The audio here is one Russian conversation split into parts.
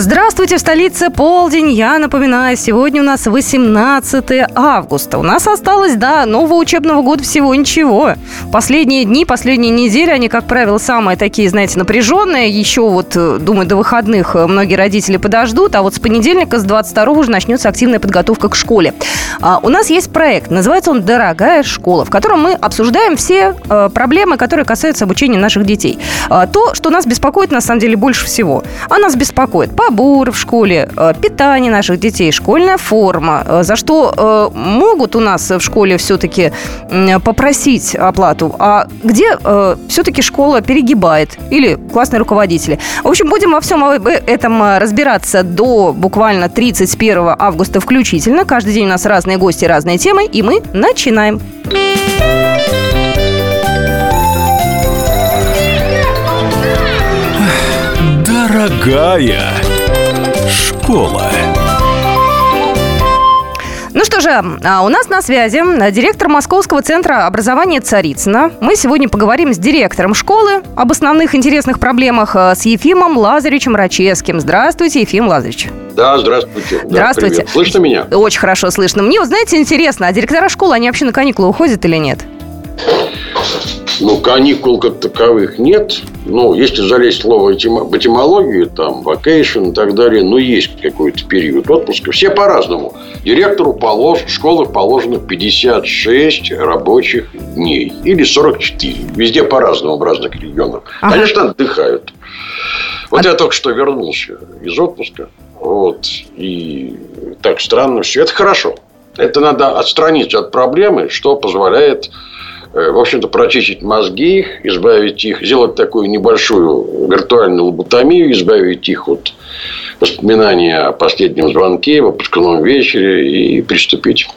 Здравствуйте, в столице полдень. Я напоминаю, сегодня у нас 18 августа. У нас осталось до нового учебного года всего ничего. Последние дни, последние недели, они, как правило, самые такие, знаете, напряженные. Еще вот, э, думаю, до выходных э, многие родители подождут, а вот с понедельника, с 22 уже начнется активная подготовка к школе. А, у нас есть проект, называется он «Дорогая школа», в котором мы обсуждаем все э, проблемы, которые касаются обучения наших детей. А, то, что нас беспокоит, на самом деле, больше всего. А нас беспокоит побор в школе, э, питание наших детей, школьная форма, э, за что могут у нас в школе все-таки попросить оплату, а где все-таки школа перегибает или классные руководители. В общем, будем во всем этом разбираться до буквально 31 августа включительно. Каждый день у нас разные гости, разные темы, и мы начинаем. Дорогая школа. Ну что же, а, у нас на связи директор Московского центра образования Царицына. Мы сегодня поговорим с директором школы об основных интересных проблемах а, с Ефимом Лазаревичем Рачевским. Здравствуйте, Ефим Лазаревич. Да, здравствуйте. Здравствуйте. Да, Слышно меня? Очень хорошо слышно. Мне, вот знаете, интересно, а директора школы, они вообще на каникулы уходят или нет? Ну, каникул как таковых нет. Ну, если залезть в слово в этимологию, там, vacation и так далее, ну, есть какой-то период отпуска. Все по-разному. Директору полож... школы положено 56 рабочих дней. Или 44. Везде по-разному в разных регионах. Ага. Конечно, отдыхают. Вот а... я только что вернулся из отпуска. Вот. И так странно все. Это хорошо. Это надо отстраниться от проблемы, что позволяет Э, в общем-то, прочистить мозги, избавить их, сделать такую небольшую виртуальную лоботомию, избавить их от воспоминания о последнем звонке, выпускном вечере и приступить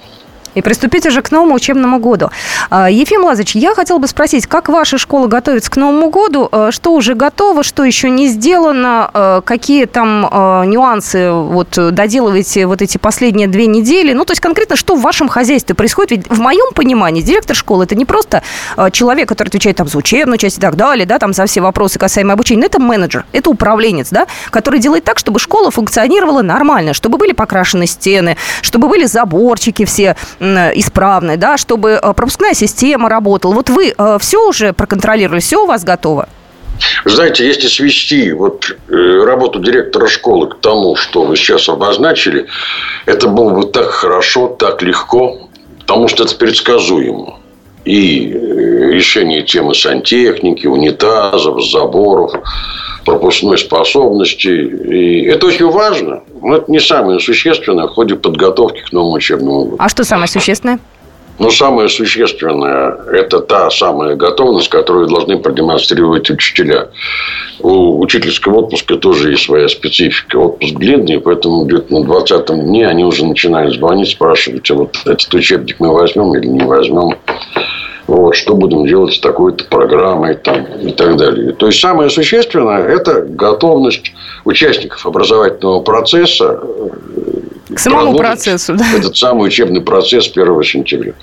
и приступить уже к новому учебному году. А, Ефим Лазович, я хотела бы спросить, как ваша школа готовится к Новому году? А, что уже готово, что еще не сделано? А, какие там нюансы вот, доделываете вот эти последние две недели? Ну, то есть конкретно, что в вашем хозяйстве происходит? Ведь в моем понимании директор школы – это не просто человек, который отвечает там за учебную часть и так далее, да, там за все вопросы касаемые обучения. Но это менеджер, это управленец, да, который делает так, чтобы школа функционировала нормально, чтобы были покрашены стены, чтобы были заборчики все исправной, да, чтобы э, пропускная система работала. Вот вы э, все уже проконтролировали, все у вас готово? Знаете, если свести вот э, работу директора школы к тому, что вы сейчас обозначили, это было бы так хорошо, так легко, потому что это предсказуемо. И решение темы сантехники, унитазов, заборов, пропускной способности. И это очень важно. Но это не самое существенное в ходе подготовки к новому учебному году. А что самое существенное? Ну, самое существенное – это та самая готовность, которую должны продемонстрировать учителя. У учительского отпуска тоже есть своя специфика. Отпуск длинный, поэтому где-то на 20-м дне они уже начинают звонить, спрашивать, а вот этот учебник мы возьмем или не возьмем вот, что будем делать с такой-то программой там, и так далее. То есть, самое существенное – это готовность участников образовательного процесса к самому процессу, да. Этот самый учебный процесс 1 сентября.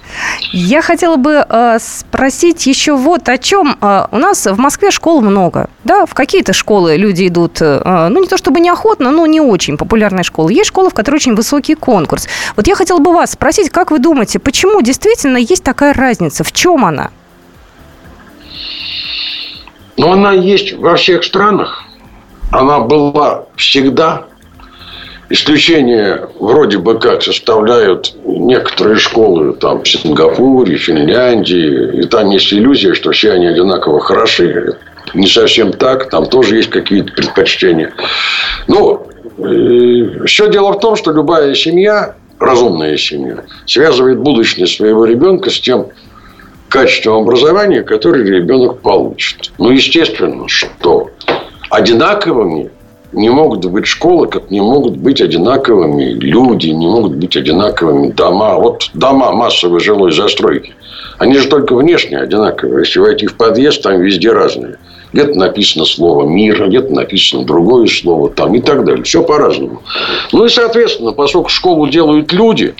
Я хотела бы э, спросить еще вот о чем. Э, у нас в Москве школ много. Да, в какие-то школы люди идут, э, ну, не то чтобы неохотно, но не очень популярные школы. Есть школы, в которых очень высокий конкурс. Вот я хотела бы вас спросить, как вы думаете, почему действительно есть такая разница? В чем она? Ну, она есть во всех странах. Она была всегда Исключение вроде бы как составляют некоторые школы там, в Сингапуре, Финляндии. И там есть иллюзия, что все они одинаково хороши. Не совсем так. Там тоже есть какие-то предпочтения. Но э, все дело в том, что любая семья, разумная семья, связывает будущее своего ребенка с тем качеством образования, которое ребенок получит. Ну, естественно, что одинаковыми не могут быть школы, как не могут быть одинаковыми люди, не могут быть одинаковыми дома. Вот дома массовой жилой застройки. Они же только внешне одинаковые. Если войти в подъезд, там везде разные. Где-то написано слово «мир», где-то написано другое слово там и так далее. Все по-разному. Ну и, соответственно, поскольку школу делают люди,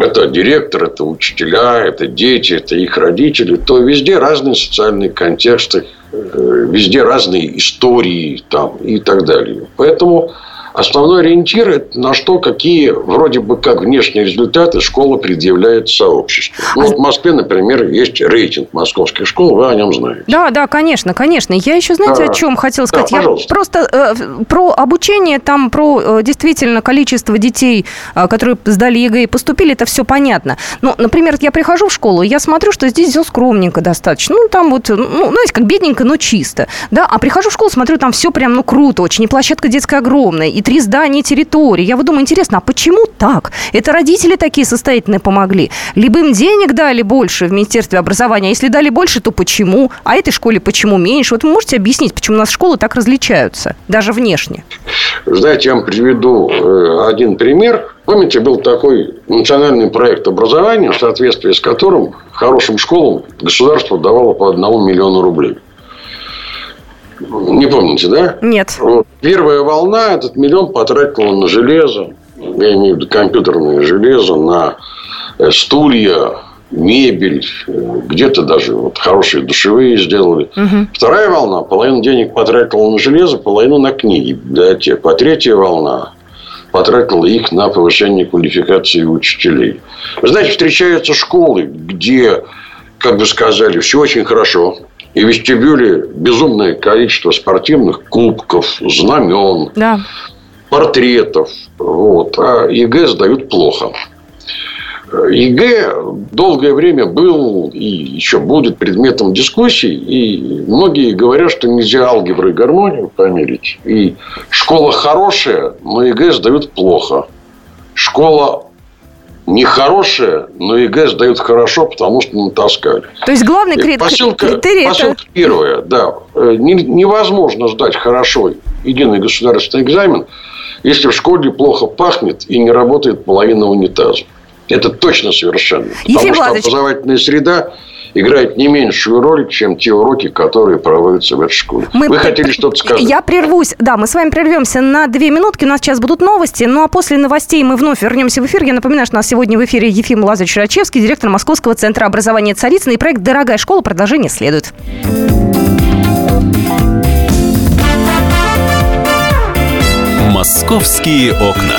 это директор, это учителя, это дети, это их родители, то везде разные социальные контексты, везде разные истории там, и так далее. Поэтому Основной ориентир – на что, какие вроде бы как внешние результаты школа предъявляет сообществу. Ну, вот в Москве, например, есть рейтинг московских школ, вы о нем знаете. Да, да, конечно, конечно. Я еще, знаете, Да. о чем хотела сказать? Да, Я пожалуйста. просто э, про обучение, там, про э, действительно количество детей, э, которые сдали ЕГЭ и поступили, это все понятно. Ну, например, я прихожу в школу, я смотрю, что здесь все скромненько достаточно. Ну, там вот, ну, знаете, как бедненько, но чисто. Да, а прихожу в школу, смотрю, там все прям, ну, круто очень. И площадка детская огромная, и три здания, территории. Я вот думаю, интересно, а почему так? Это родители такие состоятельные помогли? Либо им денег дали больше в Министерстве образования, если дали больше, то почему? А этой школе почему меньше? Вот вы можете объяснить, почему у нас школы так различаются, даже внешне? Знаете, я вам приведу э, один пример. Помните, был такой национальный проект образования, в соответствии с которым хорошим школам государство давало по одному миллиону рублей. Не помните, да? Нет. Вот. Первая волна этот миллион потратила на железо, я имею в виду компьютерное железо, на э, стулья, мебель, э, где-то даже вот хорошие душевые сделали. Вторая волна половину денег потратила на железо, половину на книги, библиотеку. А третья волна потратила их на повышение квалификации учителей. Вы знаете, встречаются школы, где, как бы сказали, все очень хорошо. И в вестибюле безумное количество спортивных кубков, знамен, Да. портретов. Вот. А ЕГЭ сдают плохо. ЕГЭ долгое время был и еще будет предметом дискуссий. И многие говорят, что нельзя алгебру и гармонию померить. И школа хорошая, но ЕГЭ сдают плохо. Школа нехорошая, но ЕГЭ сдают хорошо, потому что натаскали. То есть главный кри- Посылка, критерий это... посылка первая, да. Э, не- невозможно сдать хорошо единый государственный экзамен, если в школе плохо пахнет и не работает половина унитаза. Это точно совершенно. Ефим Потому что Владимирович. образовательная среда играет не меньшую роль, чем те уроки, которые проводятся в этой школе. Мы Вы хотели что-то сказать? Я прервусь. Да, мы с вами прервемся на две минутки. У нас сейчас будут новости. Ну а после новостей мы вновь вернемся в эфир. Я напоминаю, что у нас сегодня в эфире Ефим Лазаревич Рачевский, директор Московского центра образования Царицына. И проект «Дорогая школа». Продолжение следует. Московские окна.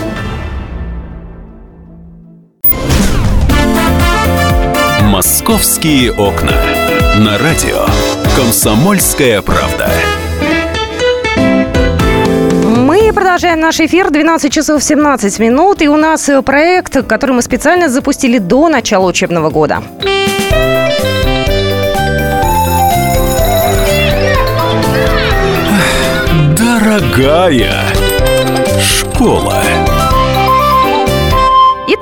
«Московские окна». На радио «Комсомольская правда». Мы продолжаем наш эфир. 12 часов 17 минут. И у нас э, проект, который мы специально запустили до начала учебного года. Дорогая школа.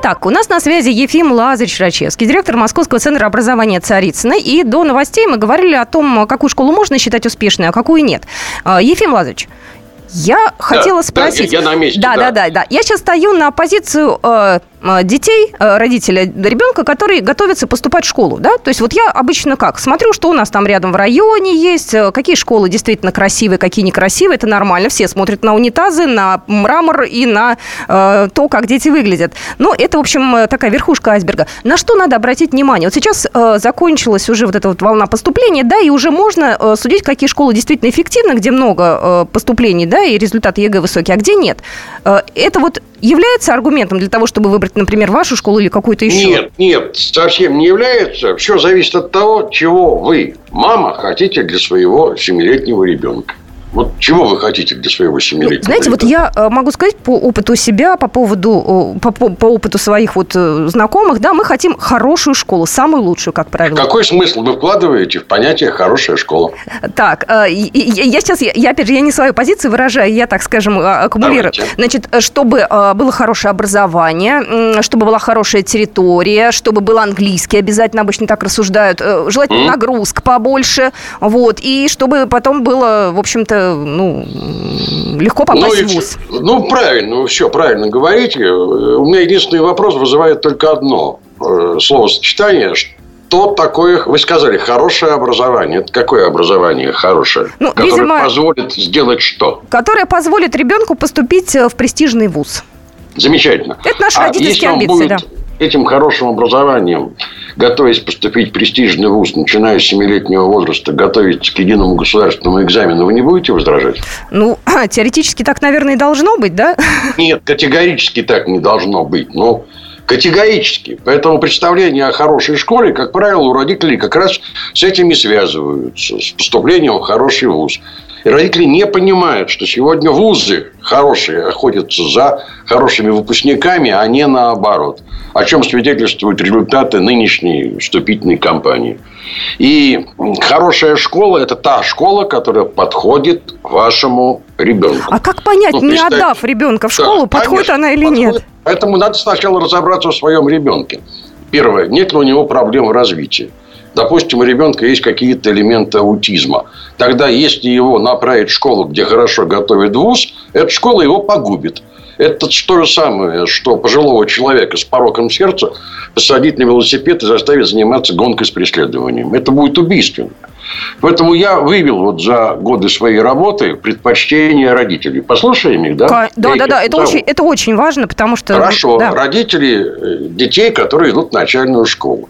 Итак, у нас на связи Ефим Лазаревич Рачевский, директор Московского центра образования Царицына. И до новостей мы говорили о том, какую школу можно считать успешной, а какую нет. А, Ефим Лазаревич, я хотела да, спросить... я- я на месте, Да, да, да. да, да. Я сейчас стою на позицию э, детей, э, родителя ребенка, который готовится поступать в школу, да? То есть вот я обычно как? Смотрю, что у нас там рядом в районе есть, э, какие школы действительно красивые, какие некрасивые, это нормально. Все смотрят на унитазы, на мрамор и на э, то, как дети выглядят. Ну, это, в общем, э, такая верхушка айсберга. На что надо обратить внимание? Вот сейчас э, закончилась уже вот эта вот волна поступления, да, и уже можно э, судить, какие школы действительно эффективны, где много э, поступлений, да, и результаты ЕГЭ высокие, а где нет. Э, это вот является аргументом для того, чтобы выбрать, например, вашу школу или какую-то еще? Нет, нет, совсем не является. Все зависит от того, чего вы, мама, хотите для своего семилетнего ребенка. Вот чего вы хотите для своего семилетнего? Ну, знаете, вот я э, могу сказать по опыту себя, по поводу, по, по, опыту своих вот э, знакомых, да, мы хотим хорошую школу, самую лучшую, как правило. Какой смысл вы вкладываете в понятие «хорошая школа»? Так, э, я сейчас, я, опять же, я не свою позицию выражаю, я, так скажем, аккумулирую. Давайте. Значит, чтобы было хорошее образование, чтобы была хорошая территория, чтобы был английский, обязательно обычно так рассуждают, желательно mm. нагрузка побольше, вот, и чтобы потом было, в общем-то, ну, легко попасть ну, в ВУЗ. Ну, правильно, все правильно говорите. У меня единственный вопрос вызывает только одно э, словосочетание, что такое, вы сказали, хорошее образование. Это какое образование хорошее? Ну, которое видимо, позволит сделать что? Которое позволит ребенку поступить в престижный вуз. Замечательно. Это наши а родительские амбиции, да этим хорошим образованием, готовясь поступить в престижный вуз, начиная с 7-летнего возраста, готовить к единому государственному экзамену, вы не будете возражать? Ну, теоретически так, наверное, и должно быть, да? Нет, категорически так не должно быть. Но Категорически. Поэтому представления о хорошей школе, как правило, у родителей как раз с этим и связываются, с поступлением в хороший вуз. И родители не понимают, что сегодня вузы хорошие охотятся за хорошими выпускниками, а не наоборот. О чем свидетельствуют результаты нынешней вступительной кампании. И хорошая школа – это та школа, которая подходит вашему ребенку. А как понять, ну, не отдав ребенка в школу, да, подходит конечно, она или подходит. нет? Поэтому надо сначала разобраться в своем ребенке. Первое, нет ли у него проблем в развитии допустим, у ребенка есть какие-то элементы аутизма. Тогда, если его направить в школу, где хорошо готовят вуз, эта школа его погубит. Это то же самое, что пожилого человека с пороком сердца посадить на велосипед и заставить заниматься гонкой с преследованием. Это будет убийственно. Поэтому я вывел вот за годы своей работы предпочтения родителей. Послушаем их, да? Да, да, да. Это очень, это очень важно, потому что... Хорошо. Да. Родители э, детей, которые идут в начальную школу.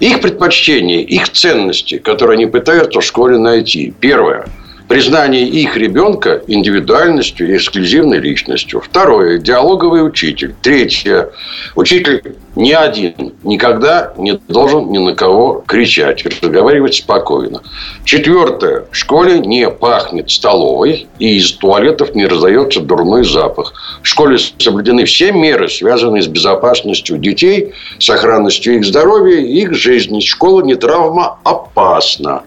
Их предпочтения, их ценности, которые они пытаются в школе найти. Первое – признание их ребенка индивидуальностью и эксклюзивной личностью. Второе – диалоговый учитель. Третье – учитель ни один никогда не должен ни на кого кричать, разговаривать спокойно. Четвертое – в школе не пахнет столовой и из туалетов не раздается дурной запах. В школе соблюдены все меры, связанные с безопасностью детей, сохранностью их здоровья и их жизни. Школа не травма опасна.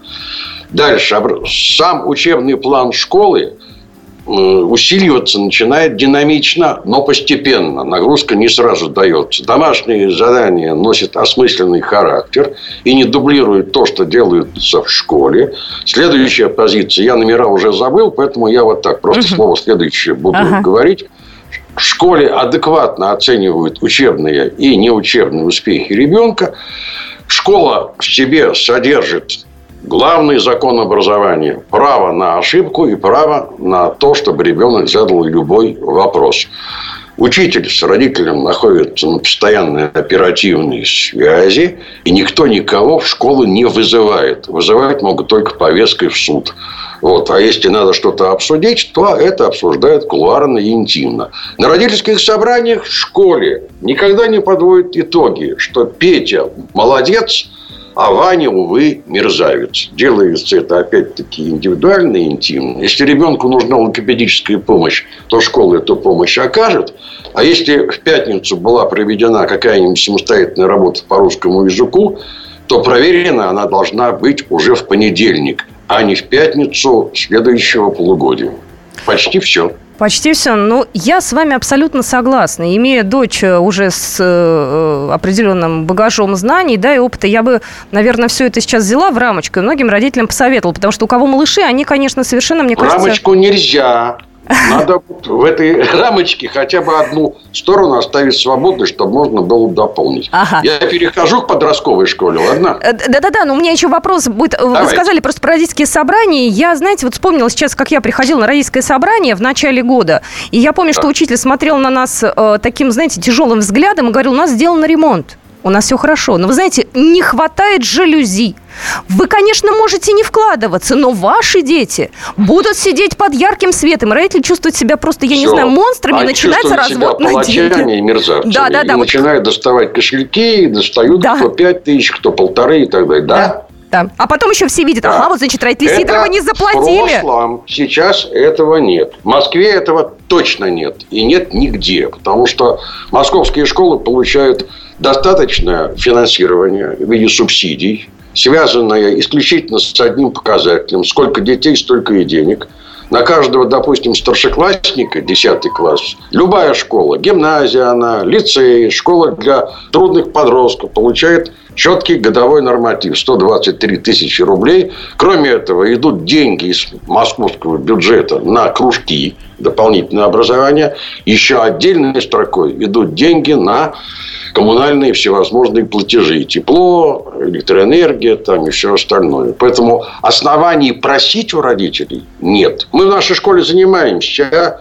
Дальше. Сам учебный план школы усиливаться начинает динамично, но постепенно. Нагрузка не сразу дается. Домашние задания носят осмысленный характер и не дублируют то, что делается в школе. Следующая позиция. Я номера уже забыл, поэтому я вот так просто угу. слово следующее буду ага. говорить. В школе адекватно оценивают учебные и неучебные успехи ребенка. Школа в себе содержит главный закон образования – право на ошибку и право на то, чтобы ребенок задал любой вопрос. Учитель с родителем находится на постоянной оперативной связи, и никто никого в школу не вызывает. Вызывать могут только повесткой в суд. Вот. А если надо что-то обсудить, то это обсуждают кулуарно и интимно. На родительских собраниях в школе никогда не подводят итоги, что Петя молодец – а Ваня, увы, мерзавец. Делается это, опять-таки, индивидуально и интимно. Если ребенку нужна логопедическая помощь, то школа эту помощь окажет. А если в пятницу была проведена какая-нибудь самостоятельная работа по русскому языку, то проверена она должна быть уже в понедельник, а не в пятницу следующего полугодия. Почти все. Почти все. Ну, я с вами абсолютно согласна. Имея дочь э, уже с э, определенным багажом знаний, да, и опыта, я бы, наверное, все это сейчас взяла в рамочку и многим родителям посоветовала. Потому что у кого малыши, они, конечно, совершенно, мне кажется... Рамочку нельзя. Надо в этой рамочке хотя бы одну сторону оставить свободной, чтобы можно было дополнить. Ага. Я перехожу к подростковой школе, ладно? Э, да-да-да, но у меня еще вопрос будет. Давайте. Вы сказали просто про родительские собрания. Я, знаете, вот вспомнила сейчас, как я приходила на родительское собрание в начале года. И я помню, да. что учитель смотрел на нас э, таким, знаете, тяжелым взглядом и говорил, у нас сделан ремонт у нас все хорошо. Но вы знаете, не хватает жалюзи. Вы, конечно, можете не вкладываться, но ваши дети будут сидеть под ярким светом. Родители чувствуют себя просто, я Все. не знаю, монстрами. Они начинается развод себя на деньги. мерзавцами. Да, да, да. И вот... начинают доставать кошельки, достают да. кто пять тысяч, кто полторы и так далее. Да? да. Да. А потом еще все видят, ага, вот, значит, родители Сидорова не заплатили. Прошлом. Сейчас этого нет. В Москве этого точно нет. И нет нигде. Потому что московские школы получают достаточное финансирование в виде субсидий, связанное исключительно с одним показателем. Сколько детей, столько и денег – на каждого, допустим, старшеклассника, 10 класс, любая школа, гимназия она, лицей, школа для трудных подростков получает четкий годовой норматив 123 тысячи рублей. Кроме этого, идут деньги из московского бюджета на кружки, дополнительное образование. Еще отдельной строкой идут деньги на коммунальные всевозможные платежи. Тепло, электроэнергия, там и все остальное. Поэтому оснований просить у родителей нет. Мы в нашей школе занимаемся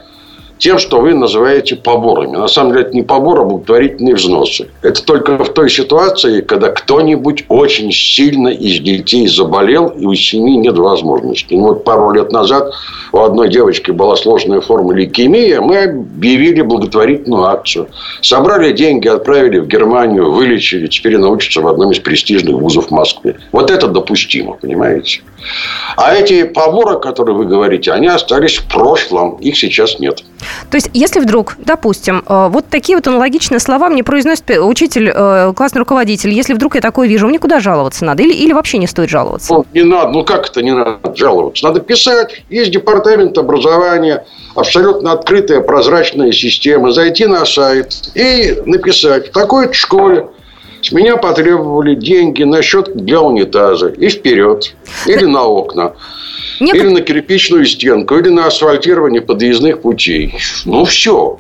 тем, что вы называете поборами. На самом деле, это не побор, а благотворительные взносы. Это только в той ситуации, когда кто-нибудь очень сильно из детей заболел, и у семьи нет возможности. Ну, вот пару лет назад у одной девочки была сложная форма лейкемии, мы объявили благотворительную акцию. Собрали деньги, отправили в Германию, вылечили, теперь она учится в одном из престижных вузов в Москве. Вот это допустимо, понимаете? А эти поборы, которые вы говорите, они остались в прошлом, их сейчас нет. То есть, если вдруг, допустим, э, вот такие вот аналогичные слова мне произносит учитель, э, классный руководитель, если вдруг я такое вижу, мне куда жаловаться надо? Или, или вообще не стоит жаловаться? Ну, не надо. Ну, как это не надо жаловаться? Надо писать. Есть департамент образования, абсолютно открытая, прозрачная система. Зайти на сайт и написать. В такой-то школе с меня потребовали деньги на счет для унитаза. И вперед. Или на окна. Нет... Или на кирпичную стенку, или на асфальтирование подъездных путей. Ну, все.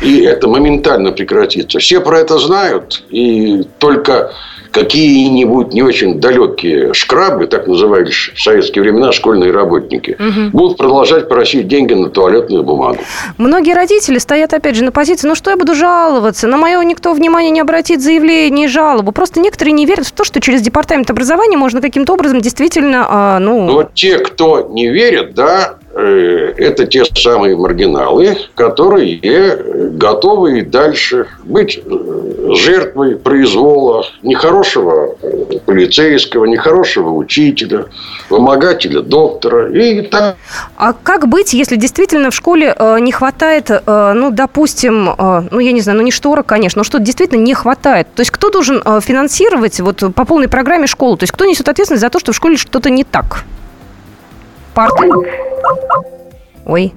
И это моментально прекратится. Все про это знают. И только какие-нибудь не очень далекие шкрабы, так назывались в советские времена школьные работники, угу. будут продолжать просить деньги на туалетную бумагу. Многие родители стоят, опять же, на позиции, ну что я буду жаловаться, на мое никто внимания не обратит заявление, жалобу. Просто некоторые не верят в то, что через департамент образования можно каким-то образом действительно, а, ну... Но те, кто не верит, да, это те самые маргиналы, которые готовы и дальше быть э, жертвой произвола нехорошего э, полицейского, нехорошего учителя, вымогателя доктора и так. А как быть, если действительно в школе не хватает, ну, допустим, ну, я не знаю, ну, не шторок, конечно, но что-то действительно не хватает? То есть, кто должен финансировать вот по полной программе школу? То есть, кто несет ответственность за то, что в школе что-то не так? Парты? Ой.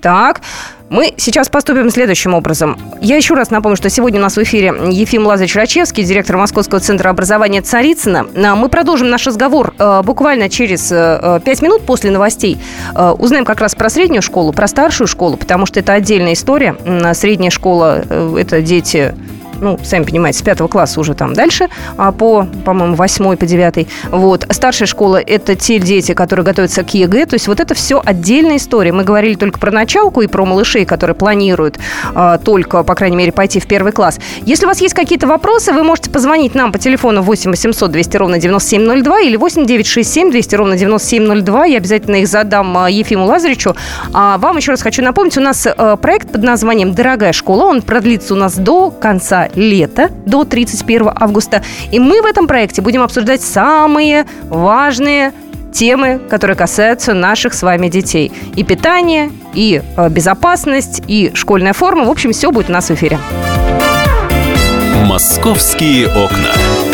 Так, мы сейчас поступим следующим образом. Я еще раз напомню, что сегодня у нас в эфире Ефим Лазаревич Рачевский, директор Московского центра образования «Царицыно». А, мы продолжим наш разговор э, буквально через э, пять минут после новостей. Э, узнаем как раз про среднюю школу, про старшую школу, потому что это отдельная история. Средняя школа – это дети ну, сами понимаете, с пятого класса уже там дальше, а по, по-моему, восьмой, по девятый. Вот. Старшая школа – это те дети, которые готовятся к ЕГЭ. То есть вот это все отдельная история. Мы говорили только про началку и про малышей, которые планируют а, только, по крайней мере, пойти в первый класс. Если у вас есть какие-то вопросы, вы можете позвонить нам по телефону 8 800 200 ровно 9702 или 8 967 200 ровно 9702. Я обязательно их задам а, Ефиму Лазаревичу. А вам еще раз хочу напомнить, у нас а, проект под названием «Дорогая школа». Он продлится у нас до конца лета до 31 августа. И мы в этом проекте будем обсуждать самые важные темы, которые касаются наших с вами детей. И питание, и э, безопасность, и школьная форма. В общем, все будет у нас в эфире. «Московские окна».